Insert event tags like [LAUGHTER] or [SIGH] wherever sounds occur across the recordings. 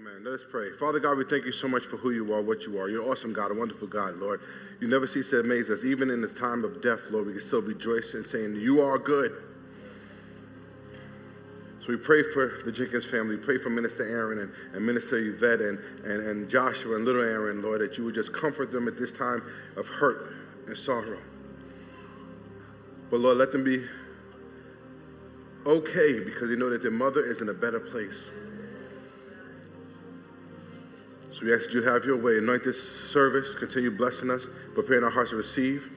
Amen. Let us pray. Father God, we thank you so much for who you are, what you are. You're awesome God, a wonderful God, Lord. You never cease to amaze us. Even in this time of death, Lord, we can still rejoice in saying, You are good. So we pray for the Jenkins family. We pray for Minister Aaron and, and Minister Yvette and, and, and Joshua and little Aaron, Lord, that you would just comfort them at this time of hurt and sorrow. But Lord, let them be okay because they know that their mother is in a better place. So we ask that you have your way. Anoint this service. Continue blessing us, preparing our hearts to receive,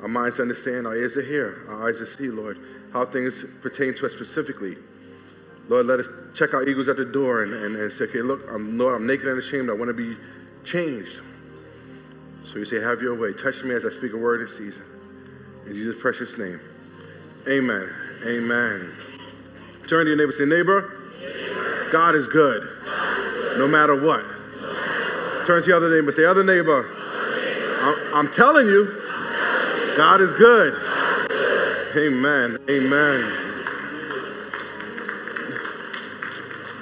our minds to understand, our ears to hear, our eyes to see, Lord, how things pertain to us specifically. Lord, let us check our egos at the door and, and, and say, okay, look, I'm, Lord, I'm naked and ashamed. I want to be changed. So you say, have your way. Touch me as I speak a word in season. In Jesus' precious name. Amen. Amen. Turn to your neighbor say, neighbor, neighbor. God, is God is good. No matter what. Turn to your other neighbor. Say, other neighbor. I'm, I'm, telling you, God is good. Amen. Amen.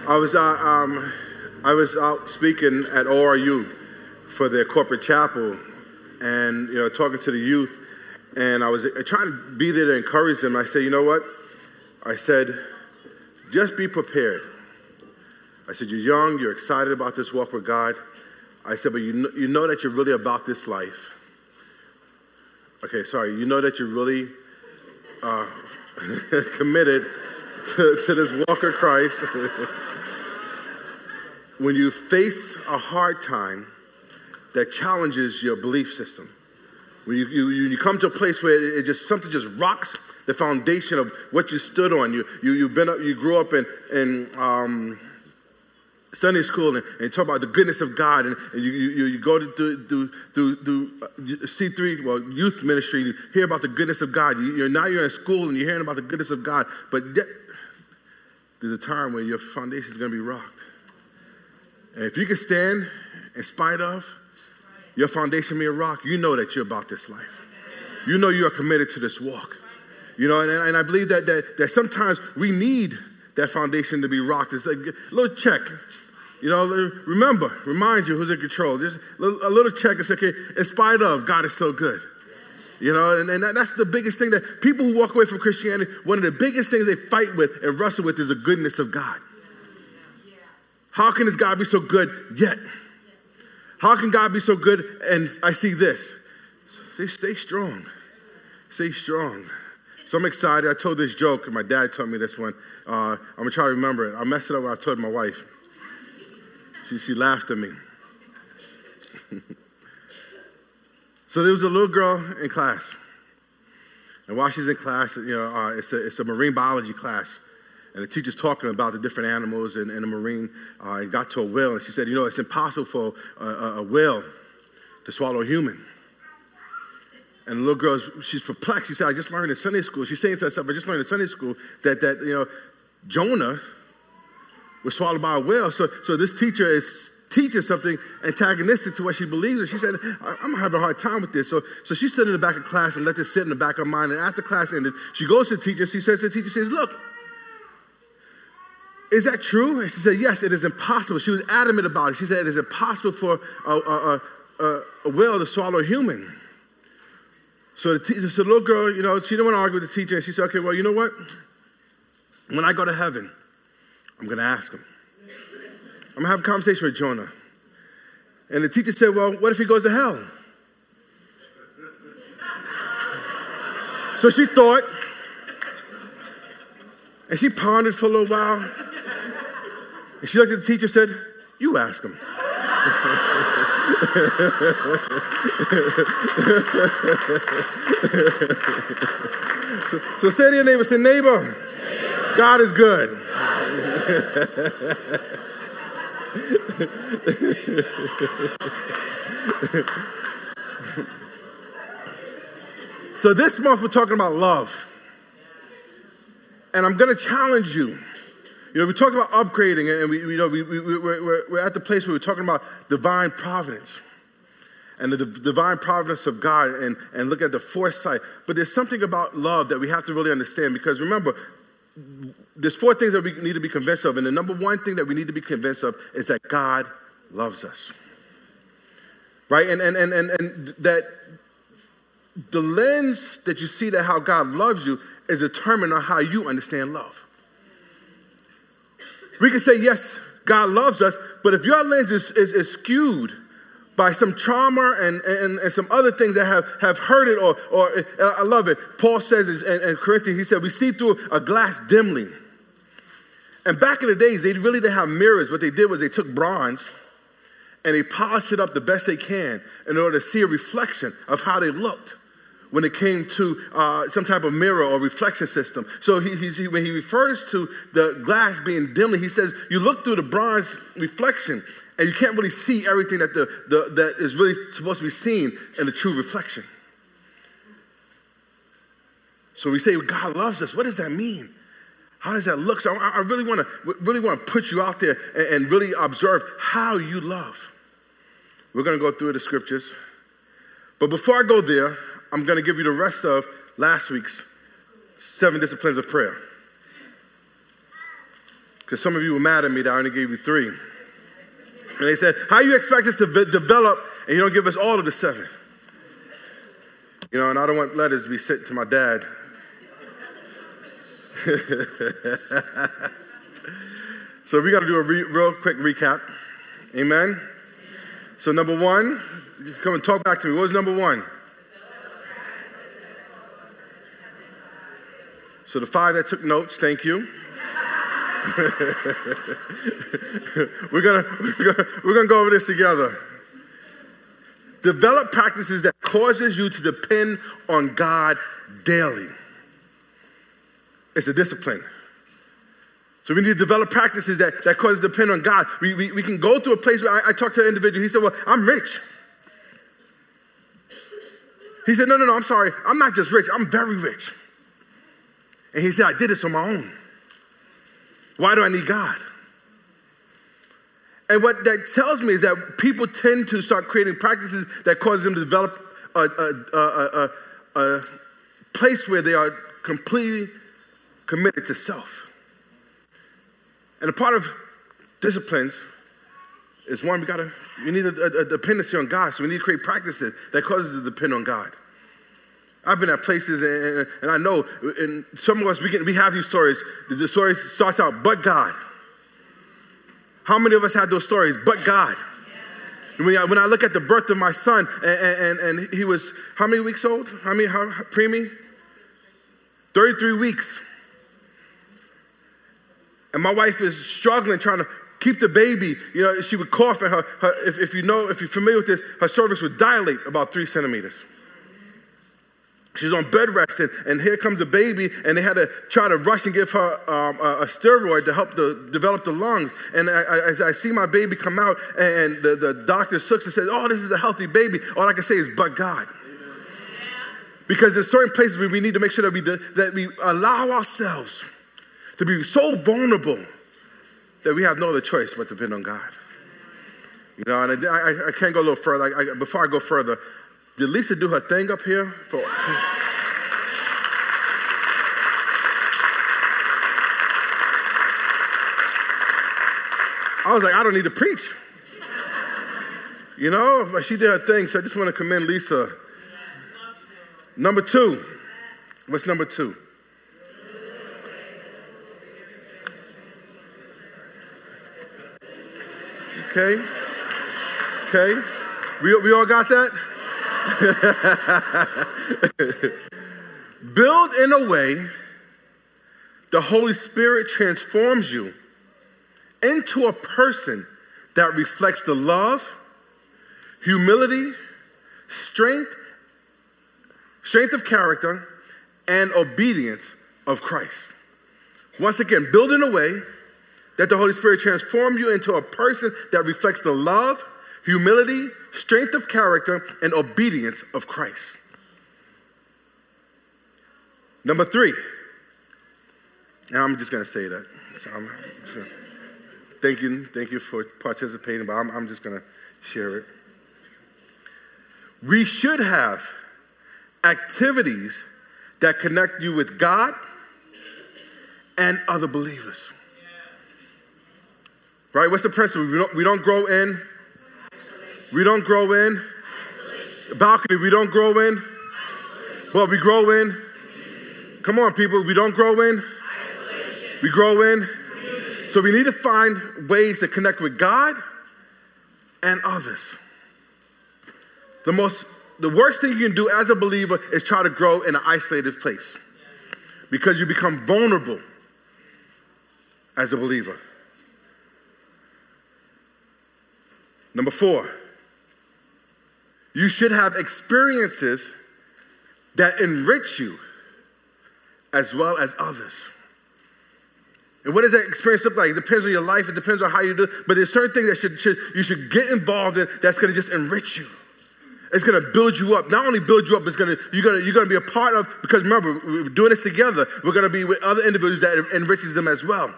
I was, uh, um, I was out speaking at ORU for their corporate chapel and, you know, talking to the youth. And I was trying to be there to encourage them. I said, you know what? I said, just be prepared. I said, you're young, you're excited about this walk with God. I said, but you know, you know that you're really about this life. Okay, sorry. You know that you're really uh, [LAUGHS] committed to, to this walk of Christ. [LAUGHS] when you face a hard time that challenges your belief system, when you, you, you come to a place where it, just something just rocks the foundation of what you stood on. You, you, you've been up, you grew up in, in um, Sunday school and, and talk about the goodness of God, and, and you, you, you go to do, do, do, do uh, C3, well, youth ministry, you hear about the goodness of God. You, are now you're in school and you're hearing about the goodness of God, but yet, there's a time where your foundation is going to be rocked. And if you can stand in spite of your foundation being rocked, you know that you're about this life. You know you are committed to this walk. You know, and, and I believe that, that, that sometimes we need that foundation to be rocked. It's like a little check. You know, remember, remind you who's in control. Just a little check and say, okay, in spite of, God is so good. You know, and, and that's the biggest thing that people who walk away from Christianity, one of the biggest things they fight with and wrestle with is the goodness of God. How can this God be so good yet? How can God be so good and I see this? Say, stay strong. Stay strong. So I'm excited. I told this joke, and my dad told me this one. Uh, I'm gonna try to remember it. I messed it up when I told my wife. She, she laughed at me. [LAUGHS] so there was a little girl in class. And while she's in class, you know, uh, it's, a, it's a marine biology class. And the teacher's talking about the different animals in, in the marine. Uh, and got to a whale, and she said, You know, it's impossible for a, a, a whale to swallow a human. And the little girl, she's perplexed. She said, I just learned in Sunday school. She's saying to herself, I just learned in Sunday school that, that you know, Jonah was swallowed by a whale. So, so this teacher is teaching something antagonistic to what she believes. And she said, I'm having a hard time with this. So, so she stood in the back of class and let this sit in the back of her mind. And after class ended, she goes to the teacher. She says to the teacher, says, look, is that true? And she said, yes, it is impossible. She was adamant about it. She said, it is impossible for a, a, a, a whale to swallow a human. So the, teacher, the little girl, you know, she didn't want to argue with the teacher. And she said, okay, well, you know what? When I go to heaven, I'm going to ask him. I'm going to have a conversation with Jonah. And the teacher said, Well, what if he goes to hell? so she thought, and she pondered for a little while. And she looked at the teacher and said, You ask him. [LAUGHS] so, so say to your neighbor, say, neighbor, God is good. [LAUGHS] so this month we're talking about love. And I'm going to challenge you. You know, we talked about upgrading, and we, you know, we, we, we're, we're at the place where we're talking about divine providence and the divine providence of God and, and look at the foresight. But there's something about love that we have to really understand because remember, there's four things that we need to be convinced of. And the number one thing that we need to be convinced of is that God loves us. Right? And, and, and, and, and that the lens that you see that how God loves you is determined on how you understand love. We can say, yes, God loves us, but if your lens is, is, is skewed by some trauma and, and, and some other things that have, have hurt it, or, or I love it. Paul says in, in Corinthians, he said, we see through a glass dimly. And back in the days, they really didn't have mirrors. What they did was they took bronze and they polished it up the best they can in order to see a reflection of how they looked when it came to uh, some type of mirror or reflection system. So he, he, when he refers to the glass being dimly, he says, you look through the bronze reflection and you can't really see everything that, the, the, that is really supposed to be seen in the true reflection. So we say God loves us. What does that mean? How does that look? So I, I really want to really want to put you out there and, and really observe how you love. We're going to go through the scriptures, but before I go there, I'm going to give you the rest of last week's seven disciplines of prayer. Because some of you were mad at me that I only gave you three. And they said, How you expect us to develop and you don't give us all of the seven? You know, and I don't want letters to be sent to my dad. So we got to do a re- real quick recap. Amen. So, number one, come and talk back to me. What was number one? So, the five that took notes, thank you. we're, [LAUGHS] gonna, we're gonna we're gonna go over this together. Develop practices that causes you to depend on God daily. It's a discipline. So we need to develop practices that, that cause depend on God. We, we, we can go to a place where I, I talked to an individual. He said, Well, I'm rich. He said, No, no, no, I'm sorry. I'm not just rich, I'm very rich. And he said, I did this on my own. Why do I need God? And what that tells me is that people tend to start creating practices that cause them to develop a, a, a, a, place where they are completely committed to self. And a part of disciplines is one, we gotta, we need a, dependency on God. So we need to create practices that causes us to depend on God. I've been at places and, and I know, and some of us, we, can, we have these stories. The story starts out, but God. How many of us had those stories? But God. When I, when I look at the birth of my son, and, and, and he was how many weeks old? How many, how, preemie? 33 weeks. And my wife is struggling trying to keep the baby. You know, she would cough, and her, her if, if you know, if you're familiar with this, her cervix would dilate about three centimeters. She's on bed rest, and, and, here comes a baby, and they had to try to rush and give her um, a, a, steroid to help the, develop the lungs. And I, I, as I see my baby come out, and the, the doctor looks and says, Oh, this is a healthy baby, all I can say is, But God. Because there's certain places where we need to make sure that we, do, that we allow ourselves to be so vulnerable that we have no other choice but to depend on God. You know, and I, I, I can't go a little further. I, before I go further, did Lisa do her thing up here? For, I was like, I don't need to preach. You know, but she did her thing, so I just want to commend Lisa. Number two. What's number two? Okay. Okay. We, we all got that? [LAUGHS] Build in a way the Holy Spirit transforms you into a person that reflects the love, humility, strength, strength of character, and obedience of Christ. Once again, build in a way that the Holy Spirit transforms you into a person that reflects the love, humility, strength of character, and obedience of Christ. Number three, and I'm just going to say that. So so thank you, thank you for participating, but I'm, I'm just going to share it. We should have activities that connect you with God and other believers. Right? What's the principle? We don't, we don't grow in. We don't grow in. Balcony, we don't grow in. But we grow in. Come on, people. We don't grow in. We grow in. So we need to find ways to connect with God and others. The most the worst thing you can do as a believer is try to grow in an isolated place because you become vulnerable as a believer. Number four, you should have experiences that enrich you as well as others. And what does that experience look like? It depends on your life, it depends on how you do it, but there's certain things that should, should you should get involved in that's gonna just enrich you. It's gonna build you up. Not only build you up, it's gonna you're gonna you're gonna be a part of because remember, we're doing this together. We're gonna be with other individuals that enriches them as well.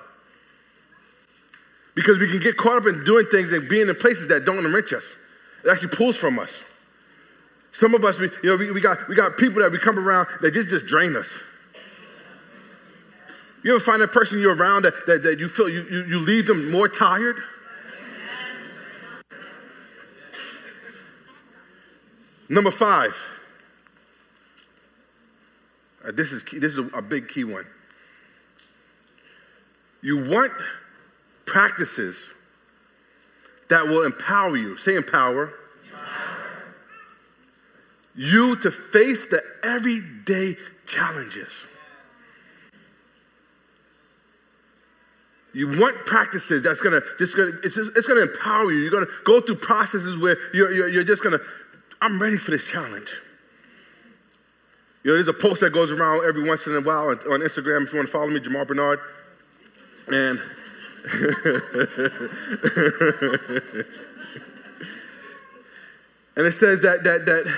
Because we can get caught up in doing things and being in places that don't enrich us. It actually pulls from us. Some of us, we, you know, we, we, got, we got people that we come around that just, just drain us. You ever find that person you're around that, that, that you feel you, you, you leave them more tired? Number five. Uh, this is key, this is a, a big key one. You want practices that will empower you. Say empower. empower. You to face the everyday challenges. You want practices that's gonna just gonna it's, just, it's gonna empower you. You're gonna go through processes where you're, you're, you're just gonna, I'm ready for this challenge. You know, there's a post that goes around every once in a while on, on Instagram. If you want to follow me, Jamal Bernard, and [LAUGHS] and it says that that that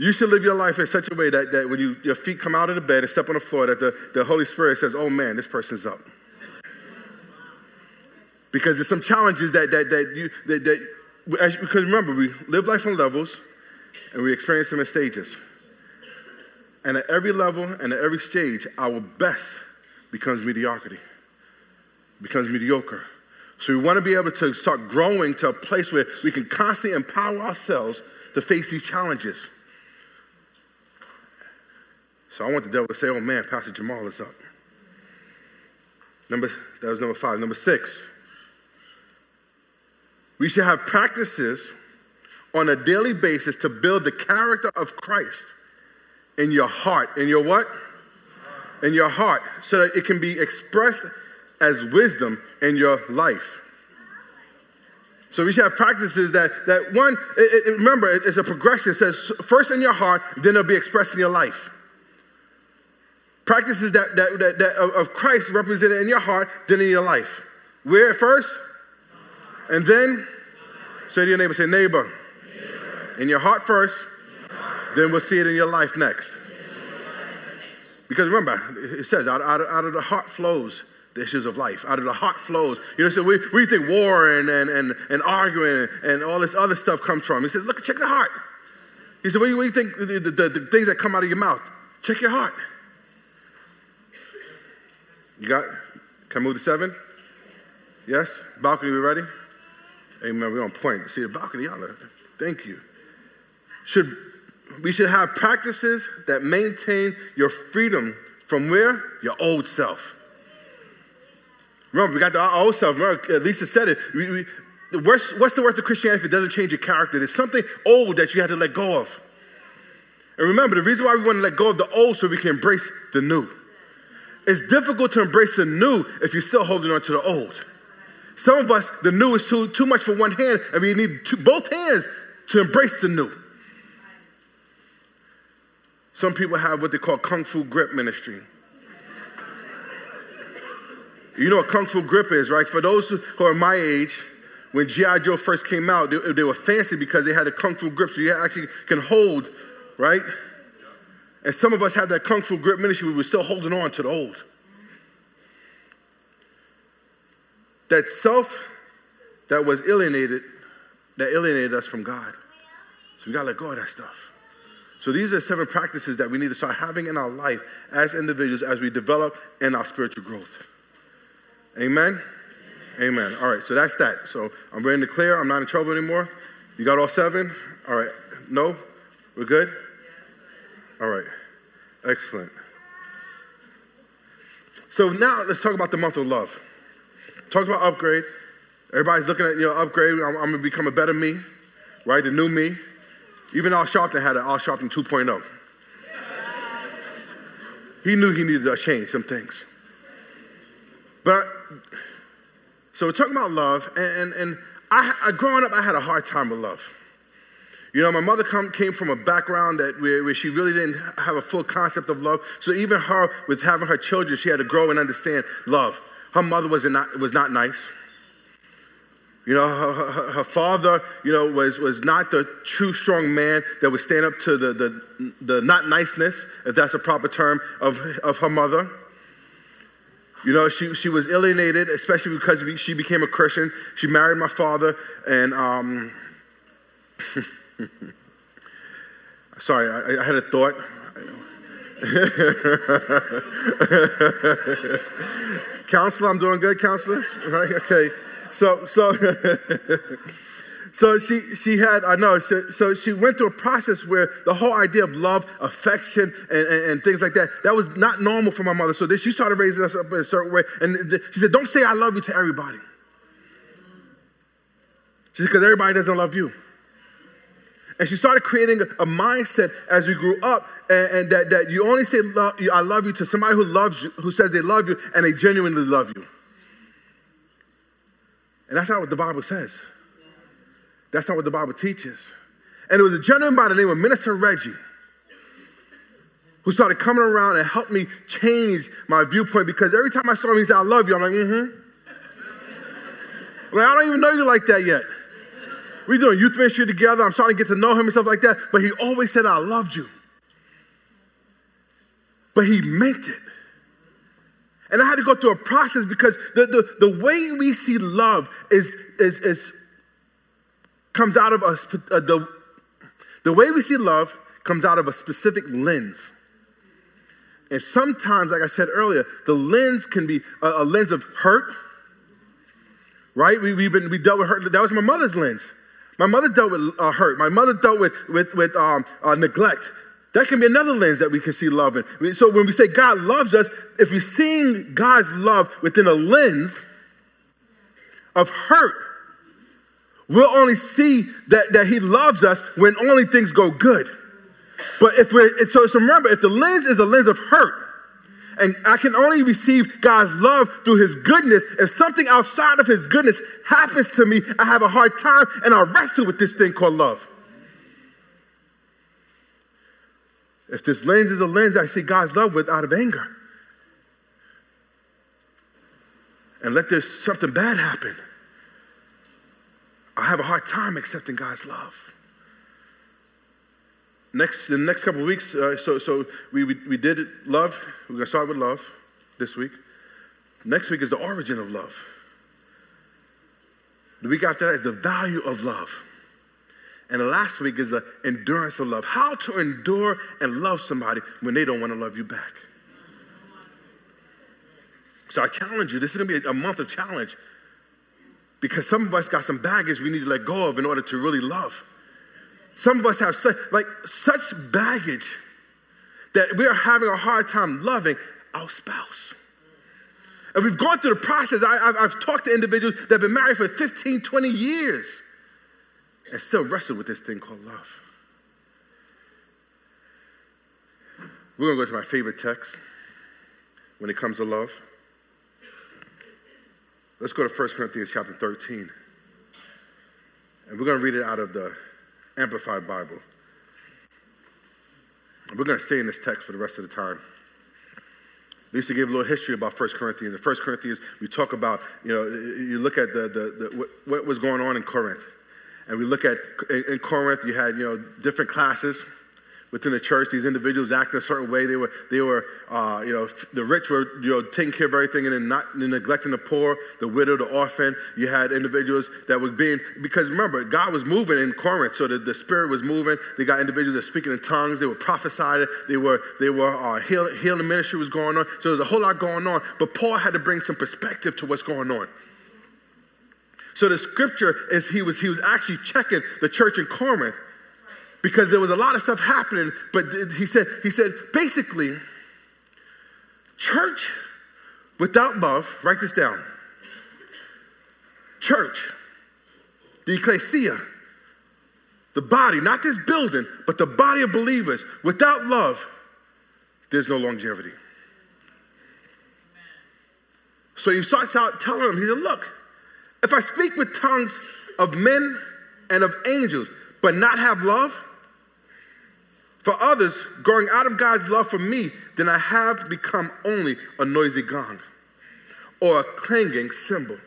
you should live your life in such a way that, that when you, your feet come out of the bed and step on the floor, that the, the Holy Spirit says, Oh man, this person's up. Because there's some challenges that that that you that, that as, because remember, we live life on levels and we experience them in stages. And at every level and at every stage, our best becomes mediocrity becomes mediocre. So we want to be able to start growing to a place where we can constantly empower ourselves to face these challenges. So I want the devil to say, oh man, Pastor Jamal is up. Number, that was number five. Number six, we should have practices on a daily basis to build the character of Christ in your heart. In your what? In your heart. So that it can be expressed as wisdom in your life. So we should have practices that, that one, it, it, remember, it's a progression. It says first in your heart, then it'll be expressed in your life. Practices that, that, that, that of Christ represented in your heart, then in your life. Where first? And then, say to your neighbor, say, neighbor, in your heart first, then we'll see it in your life next. Because remember, it says, out, out, out of the heart flows the issues of life. Out of the heart flows. You know, so we, we think war and, and, and, and arguing and all this other stuff comes from. He says, look, check the heart. He said, what do you, think, the, the, the, things that come out of your mouth? Check your heart. You got, can I move to seven? Yes? Balcony, we ready? Amen, we're on point. See the balcony, y'all thank you. Should, we should have practices that maintain your freedom from where? Your old self. Remember, we got the old self. Remember, Lisa said it. We, we, what's the worst of Christianity if it doesn't change your character? There's something old that you had to let go of. And remember, the reason why we want to let go of the old so we can embrace the new. It's difficult to embrace the new if you're still holding on to the old. Some of us, the new is too, too much for one hand, and we need two, both hands to embrace the new. Some people have what they call kung fu grip ministry. You know what Kung Fu Grip is, right? For those who are my age, when G.I. Joe first came out, they, they, were fancy because they had a Kung Fu grip, so you actually can hold, right? And some of us have that Kung Fu grip ministry, but we're still holding on to the old. That self that was alienated, that alienated us from God. So we gotta let go of that stuff. So these are seven practices that we need to start having in our life as individuals as we develop in our spiritual growth. Amen? Amen. All right, so that's that. So I'm ready to clear. I'm not in trouble anymore. You got all seven? All right. No? We're good? All right. Excellent. So now let's talk about the month of love. Talk about upgrade. Everybody's looking at, you know, upgrade. I'm, I'm going to become a better me, right? The new me. Even Al Sharpton had an Al Sharpton 2.0. He knew he needed to change some things. But, so we're talking about love, and, and, and I, I, growing up, I had a hard time with love. You know, my mother come, came from a background that where, where, she really didn't have a full concept of love. So even her, with having her children, she had to grow and understand love. Her mother was not, was not nice. You know, her, her, her, father, you know, was, was not the true strong man that would stand up to the, the, the not niceness, if that's a proper term, of, of her mother. You know, she, she was alienated, especially because she became a Christian. She married my father, and um, [LAUGHS] sorry, I, I, had a thought. [LAUGHS] counselor, I'm doing good, counselors, right? Okay. So, so, [LAUGHS] so she, she had, I know, so, so, she went through a process where the whole idea of love, affection, and, and, and, things like that, that was not normal for my mother. So then she started raising us up in a certain way. And she said, don't say I love you to everybody. She said, because everybody doesn't love you. And she started creating a, mindset as we grew up, and, and that, that you only say love, I love you to somebody who loves you, who says they love you, and they genuinely love you. And that's not what the Bible says. That's not what the Bible teaches. And it was a gentleman by the name of Minister Reggie who started coming around and helped me change my viewpoint because every time I saw him, he said, I love you. I'm like, mm hmm. like, I don't even know you like that yet. We're doing youth ministry together. I'm starting to get to know him and stuff like that. But he always said, I loved you. But he meant it. And I had to go through a process because the, the, the way we see love is, is, is comes out of us. Uh, the, the way we see love comes out of a specific lens. And sometimes, like I said earlier, the lens can be a, a lens of hurt, right? We, we've been, we dealt with hurt. That was my mother's lens. My mother dealt with uh, hurt. My mother dealt with, with, with um, uh, neglect. That can be another lens that we can see love in. So when we say God loves us, if we're seeing God's love within a lens of hurt, we'll only see that, that He loves us when only things go good. But if we're, so, so remember, if the lens is a lens of hurt, and I can only receive God's love through His goodness. If something outside of His goodness happens to me, I have a hard time and I wrestle with this thing called love. If this lens is a lens I see God's love with out of anger, and let this something bad happen, I have a hard time accepting God's love. Next, the next couple of weeks, uh, so, so we, we, we did love. We're going to start with love this week. Next week is the origin of love. The week after that is the value of love. And the last week is the endurance of love. How to endure and love somebody when they don't want to love you back. So I challenge you. This is going to be a month of challenge because some of us got some baggage we need to let go of in order to really love. Some of us have such, like such baggage that we are having a hard time loving our spouse. And we've gone through the process. I, have talked to individuals that have been married for 15, 20 years and still wrestle with this thing called love. We're going to go to my favorite text when it comes to love. Let's go to 1 Corinthians chapter 13. And we're going to read it out of the Amplified Bible. And we're going to stay in this text for the rest of the time. Lisa gave a little history about 1 Corinthians. In 1 Corinthians, we talk about, you know, you look at the, the, the what, what was going on in Corinth. And we look at in Corinth, you had you know different classes. Within the church. These individuals acted a certain way. They were, they were, uh, you know, the rich were, you know, taking care of everything and then not neglecting the poor, the widow, the orphan. You had individuals that were being, because remember, God was moving in Corinth, so the, the Spirit was moving. They got individuals that speaking in tongues. They were prophesying. They were, they were uh, healing, healing ministry was going on. So there's a whole lot going on. But Paul had to bring some perspective to what's going on. So the scripture is he was he was actually checking the church in Corinth because there was a lot of stuff happening. But he said, he said, basically, church without love, write this down. Church, the ecclesia, the body, not this building, but the body of believers, without love, there's no longevity. So he starts out telling them, he said, Look, if I speak with tongues of men and of angels, but not have love, for others, growing out of God's love for me, then I have become only a noisy gong or a clanging cymbal,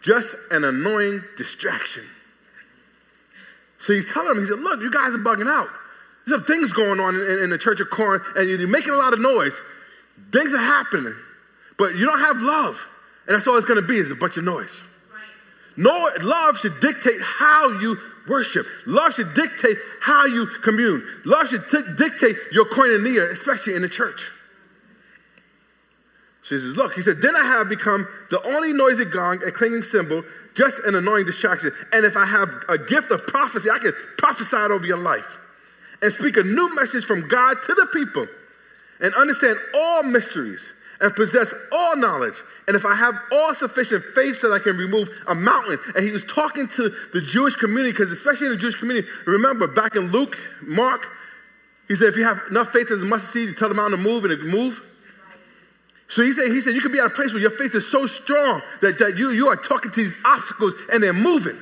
just an annoying distraction. So he's telling them, he said, Look, you guys are bugging out. There's some things going on in, in, the church of Corinth, and you're making a lot of noise. Things are happening, but you don't have love. And that's all it's gonna be is a bunch of noise. No, love should dictate how you worship. Love should dictate how you commune. Love should t- dictate your koinonia, especially in the church. She says, Look, he said, then I have become the only noisy gong, a clanging cymbal, just an annoying distraction. And if I have a gift of prophecy, I can prophesy it over your life and speak a new message from God to the people and understand all mysteries and possess all knowledge and if I have all sufficient faith so that I can remove a mountain. And he was talking to the Jewish community, because especially in the Jewish community, remember back in Luke, Mark, he said, if you have enough faith as a mustard seed, you tell the mountain to move and it move. So he said, he said, you can be at a place where your faith is so strong that, that you, you are talking to these obstacles and they're moving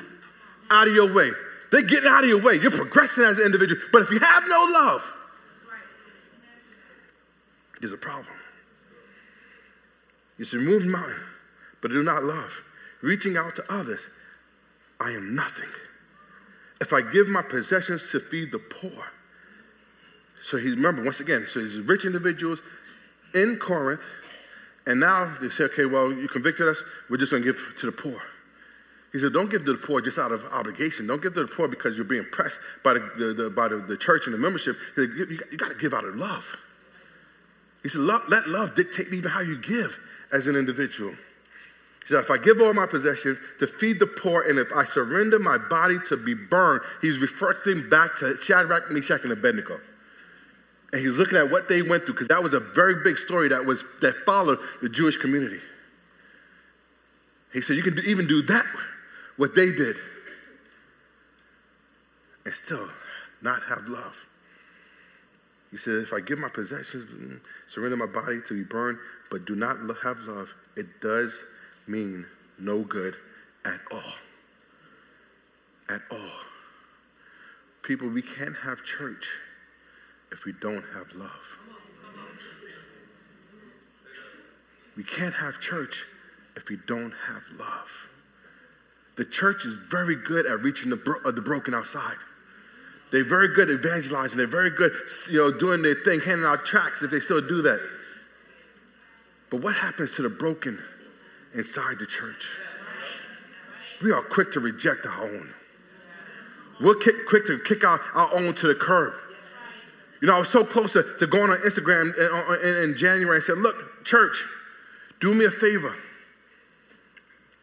out of your way. They're getting out of your way. You're progressing as an individual. But if you have no love, there's a problem. You should remove mine, but do not love. Reaching out to others, I am nothing. If I give my possessions to feed the poor. So he remember once again, so these rich individuals in Corinth, and now they say, okay, well, you convicted us, we're just gonna give to the poor. He said, don't give to the poor just out of obligation. Don't give to the poor because you're being pressed by the, the, the by the, the, church and the membership. He said, you, you got to give out of love. He said, love, let love dictate even how you give as an individual. He said, if I give all my possessions to feed the poor, and if I surrender my body to be burned, he's reflecting back to Shadrach, Meshach, and Abednego. And he's looking at what they went through, because that was a very big story that was that followed the Jewish community. He said, you can even do that, what they did, and still not have love. He said, if I give my possessions, mm, surrender my body to be burned, but do not have love, it does mean no good at all. At all. People, we can't have church if we don't have love. We can't have church if we don't have love. The church is very good at reaching the, bro- uh, the broken outside. They're very good at evangelizing. They're very good, you know, doing their thing, handing out tracts if they still do that. But what happens to the broken inside the church? We are quick to reject our own. We're quick to kick our, our own to the curb. You know, I was so close to, to going on Instagram in, in, in January and said, Look, church, do me a favor.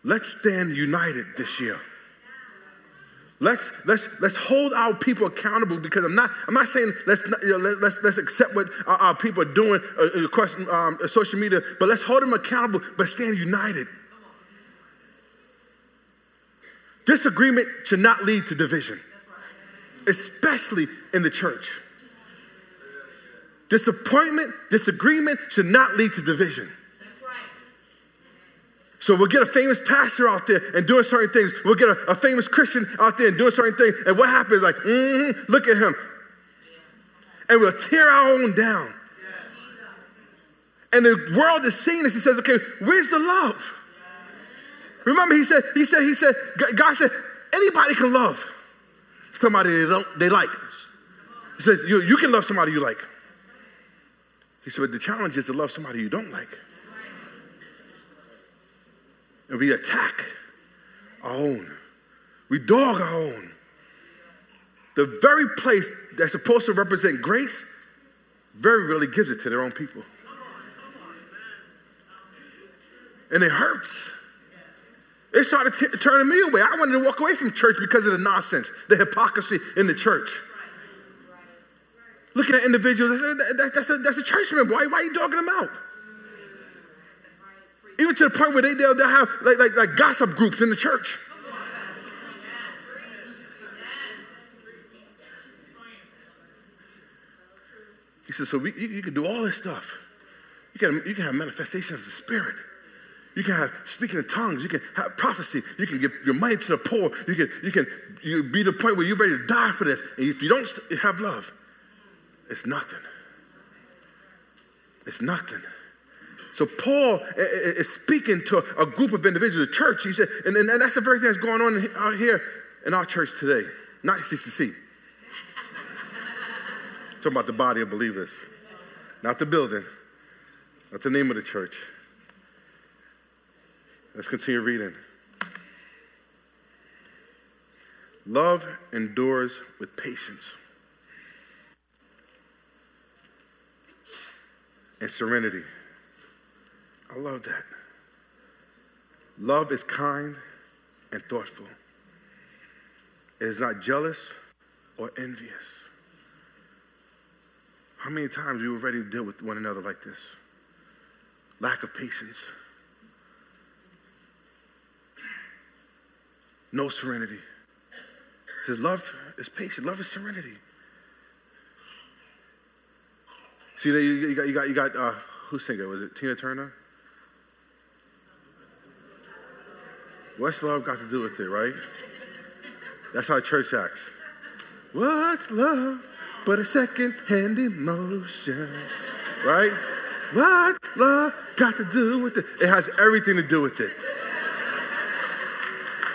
Let's stand united this year. Let's, let's, let's hold our people accountable because I'm not, I'm not saying let's, you know, let, us let's accept what our, our people are doing uh, across um, social media, but let's hold them accountable, but stand united. Disagreement should not lead to division, especially in the church. Disappointment, disagreement should not lead to division. So we'll get a famous pastor out there and doing certain things. We'll get a, a famous Christian out there and doing certain things. And what happens? Like, mm-hmm, look at him. And we'll tear our own down. And the world is seeing this. He says, okay, where's the love? Remember, he said, he said, he said, God said, anybody can love somebody they don't they like. He said, you, you can love somebody you like. He said, but the challenge is to love somebody you don't like. And we attack our own. We dog our own. The very place that's supposed to represent grace very rarely gives it to their own people. And it hurts. It started t- turning me away. I wanted to walk away from church because of the nonsense, the hypocrisy in the church. Looking at individuals, that's a, that's a church member. Why, why are you dogging them out? Even to the point where they, they'll, they'll have like, like, like gossip groups in the church. He says, so we, you, you, can do all this stuff. You can, you can have manifestations of the Spirit. You can have speaking in tongues. You can have prophecy. You can give your money to the poor. You can, you can you be the point where you're ready to die for this. And if you don't have love, it's nothing. It's nothing. So Paul is speaking to a group of individuals, the church. He said, and, and that's the very thing that's going on out here in our church today, not CCC. [LAUGHS] Talking about the body of believers, not the building, not the name of the church. Let's continue reading. Love endures with patience and serenity. I love that. Love is kind and thoughtful. It is not jealous or envious. How many times you ready to deal with one another like this? Lack of patience. No serenity. Because love is patient. Love is serenity. See, you got, you got, you got uh, who's singing? Was it Tina Turner? What's love got to do with it, right? That's how church acts. What's love but a second-hand emotion, right? What's love got to do with it? It has everything to do with it.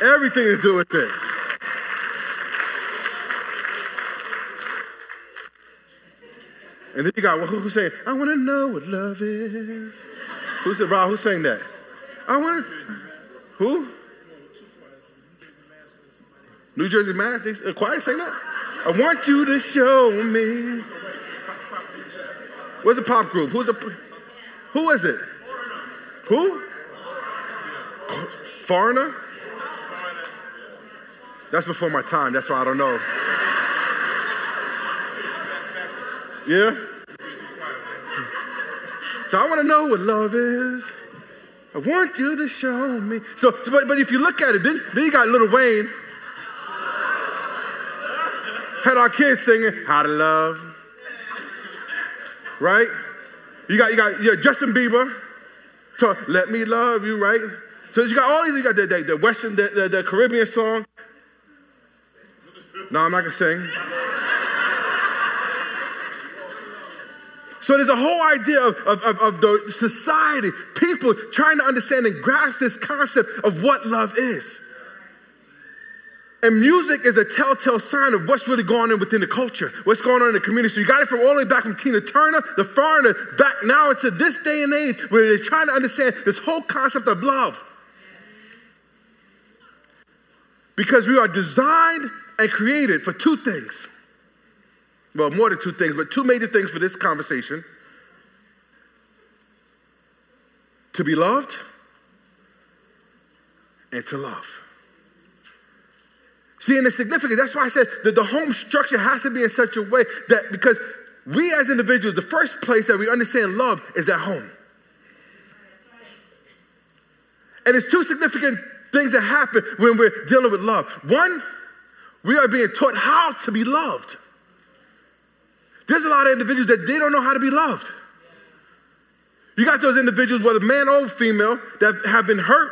Everything to do with it. And then you got well, who's saying, I want to know what love is. Who said, Rob, who's saying that? I want to. Who? New Jersey Mass, they, uh, choir that? I want you to show me. Where's the pop group? Who's the, who is it? Who? Foreigner? That's before my time. That's why I don't know. Yeah? So I want to know what love is. I want you to show me. So, but, but if you look at it, then, then you got Lil Wayne had our kids singing How to Love. Right? You got, you got, got Justin Bieber, to Let Me Love You, right? So you got all these, you got the, the, the Western, the, the, the Caribbean song. No, I'm not gonna sing. So there's a whole idea of, of, of, of, the society, people trying to understand and grasp this concept of what love is. And music is a telltale sign of what's really going on within the culture, what's going on in the community. So you got it from all the way back from Tina Turner, the foreigner, back now into this day and age where they're trying to understand this whole concept of love. Because we are designed and created for two things. Well, more than two things, but two major things for this conversation to be loved and to love. See, and it's significant. That's why I said that the home structure has to be in such a way that because we as individuals, the first place that we understand love is at home. And it's two significant things that happen when we're dealing with love. One, we are being taught how to be loved. There's a lot of individuals that they don't know how to be loved. You got those individuals, whether man or female, that have been hurt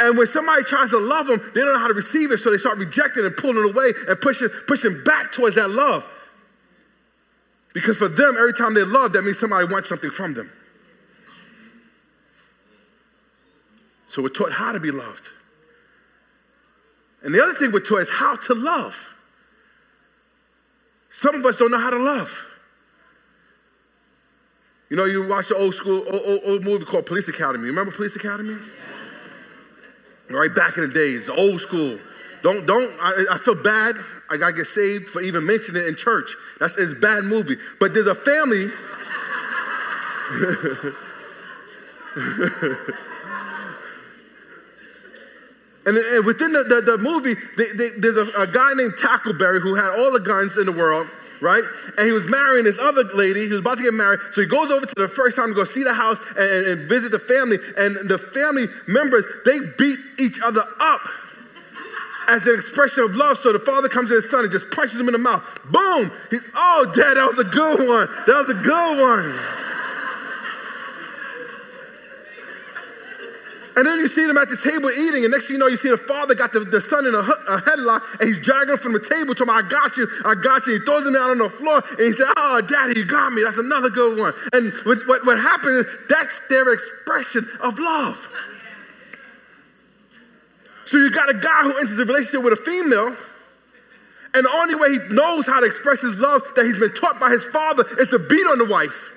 and when somebody tries to love them, they don't know how to receive it, so they start rejecting and pulling away and pushing, pushing back towards that love. Because for them, every time they love, that means somebody wants something from them. So we're taught how to be loved. And the other thing we're taught is how to love. Some of us don't know how to love. You know, you watch the old school, old, old, old movie called Police Academy. You Remember Police Academy? Right back in the days, old school. Don't, don't, I, I feel bad. I gotta get saved for even mentioning it in church. That's it's a bad movie. But there's a family. [LAUGHS] And, and within the, the, the movie, they, they, there's a, a, guy named Tackleberry who had all the guns in the world, right? And he was marrying this other lady. He was about to get married. So he goes over to the first time to go see the house and, and visit the family. And the family members, they beat each other up as an expression of love. So the father comes to his son and just punches him in the mouth. Boom! He, oh, dad, that was a good one. That was a good one. And then you see them at the table eating, and next thing you know, you see the father got the, the son in a, a headlock, and he's dragging him from the table, talking I got you, I got you. He throws him down on the floor, and he said, oh, daddy, you got me. That's another good one. And what, what, what happened is that's their expression of love. So you got a guy who enters a relationship with a female, and the only way he knows how to express his love that he's been taught by his father is to beat on the wife.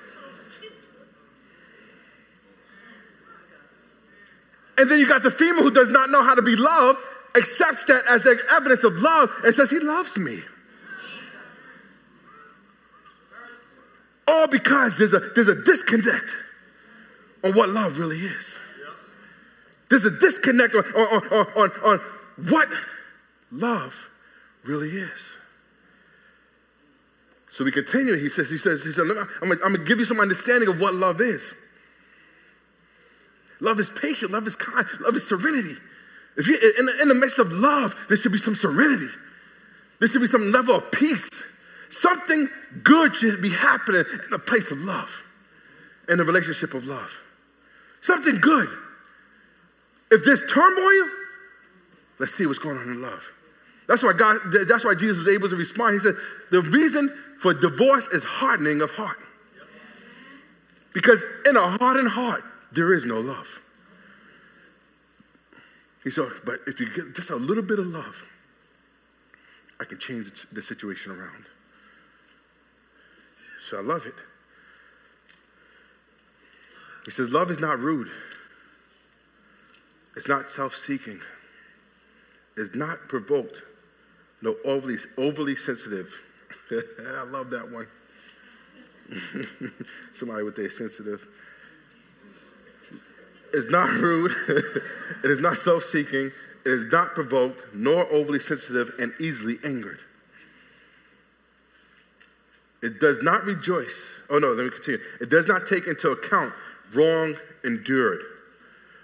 And then you got the female who does not know how to be loved, accepts that as evidence of love, and says, He loves me. All because there's a, there's a disconnect on what love really is. There's a disconnect on, on, on, on, on what love really is. So we continue. He says, he says, he gonna, I'm gonna give you some understanding of what love is. Love is patient. Love is kind. Love is serenity. If you in the, in the midst of love, there should be some serenity. There should be some level of peace. Something good should be happening in the place of love, in the relationship of love. Something good. If there's turmoil, let's see what's going on in love. That's why God, that's why Jesus was able to respond. He said, the reason for divorce is hardening of heart. Because in a hardened heart, there is no love. He said, oh, but if you get just a little bit of love, I can change the situation around. So I love it. He says, love is not rude. It's not self-seeking. It's not provoked. No overly, overly sensitive. [LAUGHS] I love that one. [LAUGHS] Somebody with their sensitive is not rude, [LAUGHS] it is not self seeking, it is not provoked, nor overly sensitive and easily angered. It does not rejoice. Oh, no, let me continue. It does not take into account wrong endured.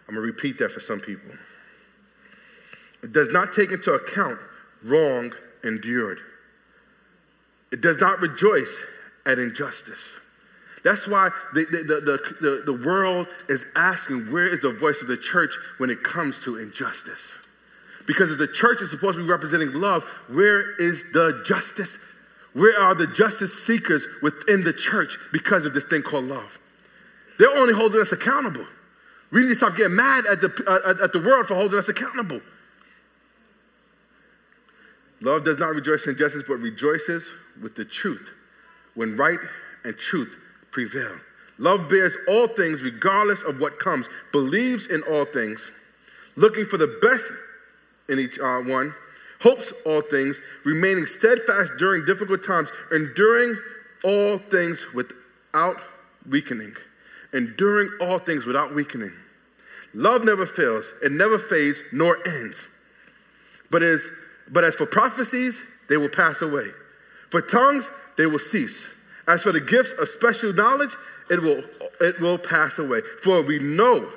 I'm going to repeat that for some people. It does not take into account wrong endured. It does not rejoice at injustice. That's why the, the, the, the, world is asking, where is the voice of the church when it comes to injustice? Because if the church is supposed to be representing love, where is the justice? Where are the justice seekers within the church because of this thing called love? They're only holding us accountable. We need to stop getting mad at the, uh, at the world for holding us accountable. Love does not rejoice in justice, but rejoices with the truth when right and truth prevail. Love bears all things regardless of what comes, believes in all things, looking for the best in each uh, one, hopes all things, remaining steadfast during difficult times, enduring all things without weakening. Enduring all things without weakening. Love never fails, it never fades nor ends. But as, but as for prophecies, they will pass away. For tongues, they will cease. As for the gifts of special knowledge, it will, it will pass away. For we know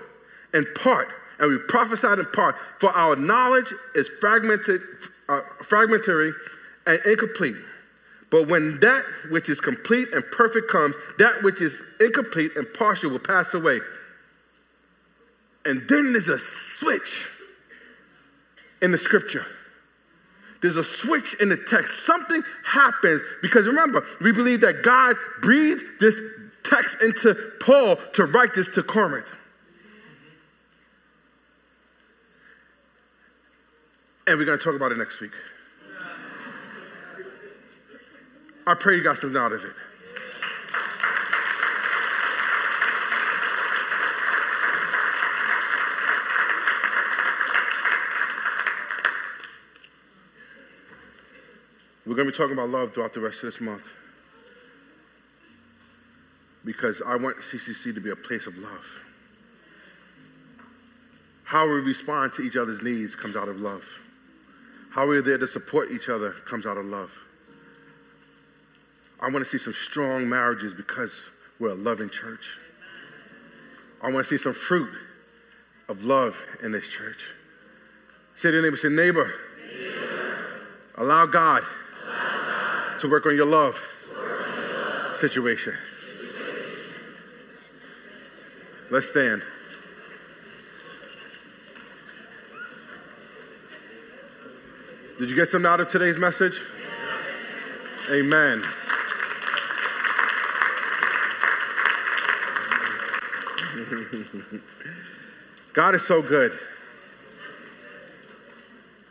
in part, and we prophesied in part, for our knowledge is fragmented, uh, fragmentary and incomplete. But when that which is complete and perfect comes, that which is incomplete and partial will pass away. And then there's a switch in the scripture. There's a switch in the text. Something happens because remember, we believe that God breathed this text into Paul to write this to Corinth. And we're going to talk about it next week. I pray you got something out of it. We're going to be talking about love throughout the rest of this month. Because I want CCC to be a place of love. How we respond to each other's needs comes out of love. How we're there to support each other comes out of love. I want to see some strong marriages because we're a loving church. I want to see some fruit of love in this church. Say to your neighbor, say, neighbor, neighbor. allow God to work on your love, situation. Let's stand. Did you get something out of today's message? Amen. [LAUGHS] God is so good.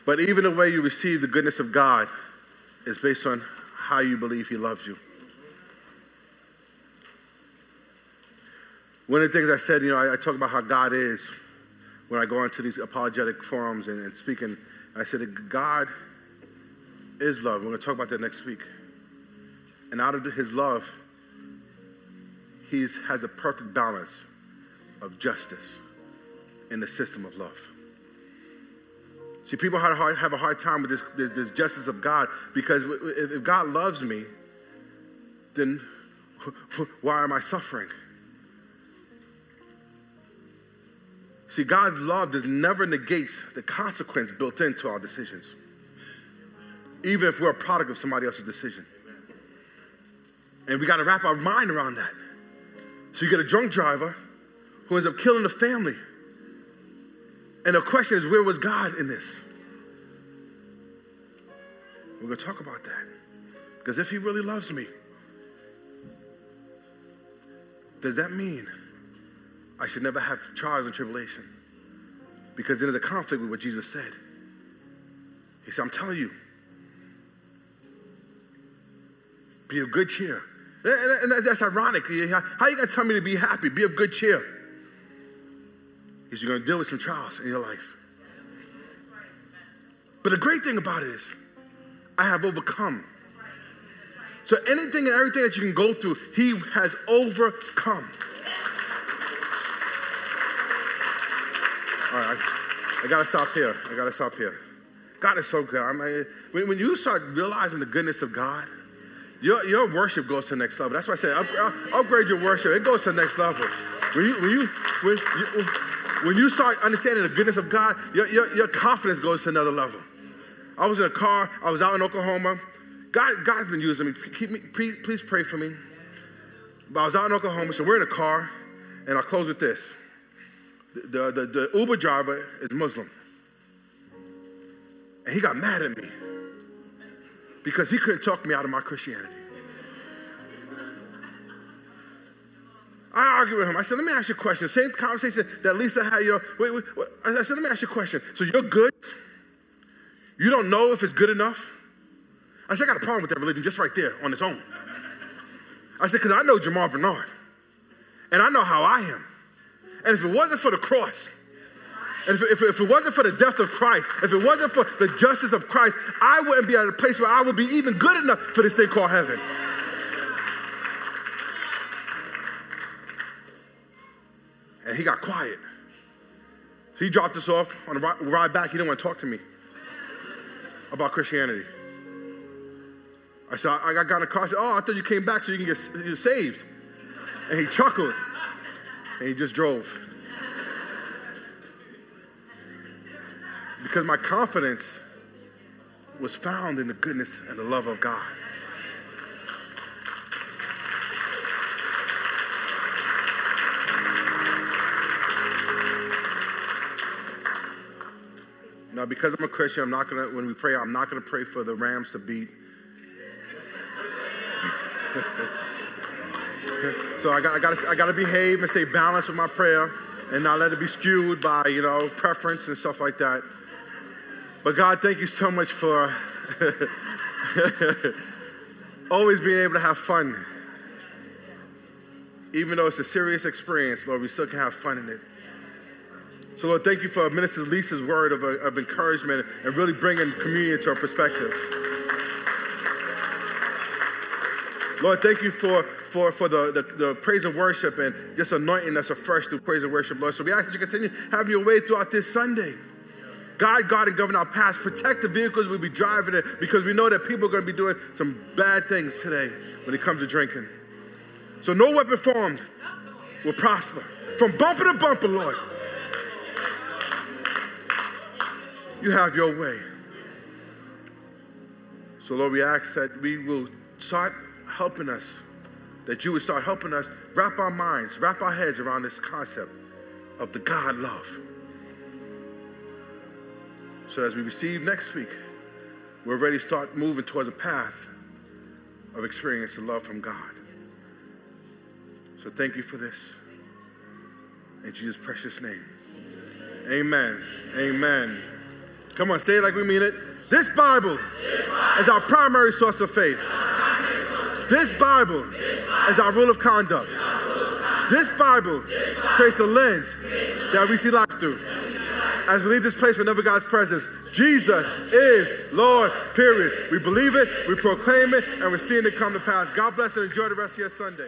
But even the way you receive the goodness of God is based on how you believe He loves you. One of the things I said, you know, I, I talk about how God is when I go into these apologetic forums and, and speaking. I said that God is love. We're going to talk about that next week. And out of his love, he has a perfect balance of justice in the system of love. See, people have a hard, have a hard time with this, this, this justice of God because if, if God loves me, then [LAUGHS] why am I suffering? See, God's love does never negates the consequence built into our decisions, even if we're a product of somebody else's decision. And we got to wrap our mind around that. So you get a drunk driver who ends up killing the family and the question is, where was God in this? We're going to talk about that. Because if He really loves me, does that mean I should never have trials and tribulation? Because then there's a conflict with what Jesus said. He said, I'm telling you, be of good cheer. And that's ironic. How are you going to tell me to be happy? Be of good cheer. Because you're going to deal with some trials in your life. But the great thing about it is, I have overcome. So anything and everything that you can go through, he has overcome. All right, I, I gotta stop here. I gotta stop here. God is so good. I mean, when, when you start realizing the goodness of God, your, your worship goes to the next level. That's why I said up, upgrade your worship. It goes to the next level. When you, when you, when you, when you start understanding the goodness of God, your, your, your confidence goes to another level. I was in a car, I was out in Oklahoma. God, God's been using me. Me please pray for me. But I was out in Oklahoma, so we're in a car, and I'll close with this. The, the, the Uber driver is Muslim. And he got mad at me because he couldn't talk me out of my Christianity. I argued with him. I said, let me ask you a question. Same conversation that Lisa had. You know, wait, wait, wait. I said, let me ask you a question. So you're good? You don't know if it's good enough? I said, I got a problem with that religion just right there on its own. I said, because I know Jamar Bernard. And I know how I am. And if it wasn't for the cross, and if, if, if, it wasn't for the death of Christ, if it wasn't for the justice of Christ, I wouldn't be at a place where I would be even good enough for this thing called heaven. And he got quiet. He dropped us off on the ride back. He didn't want to talk to me about Christianity. I said, I got in the car. I said, Oh, I thought you came back so you can get saved. And he chuckled. And he just drove. Because my confidence was found in the goodness and the love of God. Now, because I'm a Christian, I'm not gonna. When we pray, I'm not gonna pray for the Rams to beat. [LAUGHS] so I got, I got, I got to behave and stay balanced with my prayer, and not let it be skewed by you know preference and stuff like that. But God, thank you so much for [LAUGHS] always being able to have fun. Even though it's a serious experience, Lord, we still can have fun in it. So, Lord, thank you for Minister Lisa's word of, of encouragement and really bringing communion to our perspective. Lord, thank you for, for, for the, the, the, praise and worship and just anointing us afresh through praise and worship, Lord. So we ask that you continue having your way throughout this Sunday. Guide, God, and govern our paths. Protect the vehicles we'll be driving in because we know that people are going to be doing some bad things today when it comes to drinking. So no weapon formed will prosper. From bumper to bumper, Lord. You have your way. So, Lord, we ask that we will start helping us, that you would start helping us wrap our minds, wrap our heads around this concept of the God love. So as we receive next week, we're ready to start moving towards a path of experiencing love from God. So thank you for this. In Jesus' precious name. Amen. Amen. Come on, say it like we mean it. This Bible, this Bible is our primary source of faith. This Bible is our rule of conduct. This Bible creates a lens that we see life through. As we leave this place, never God's presence, Jesus is Lord, period. We believe it, we proclaim it, and we're seeing it come to pass. God bless and enjoy the rest of your Sunday.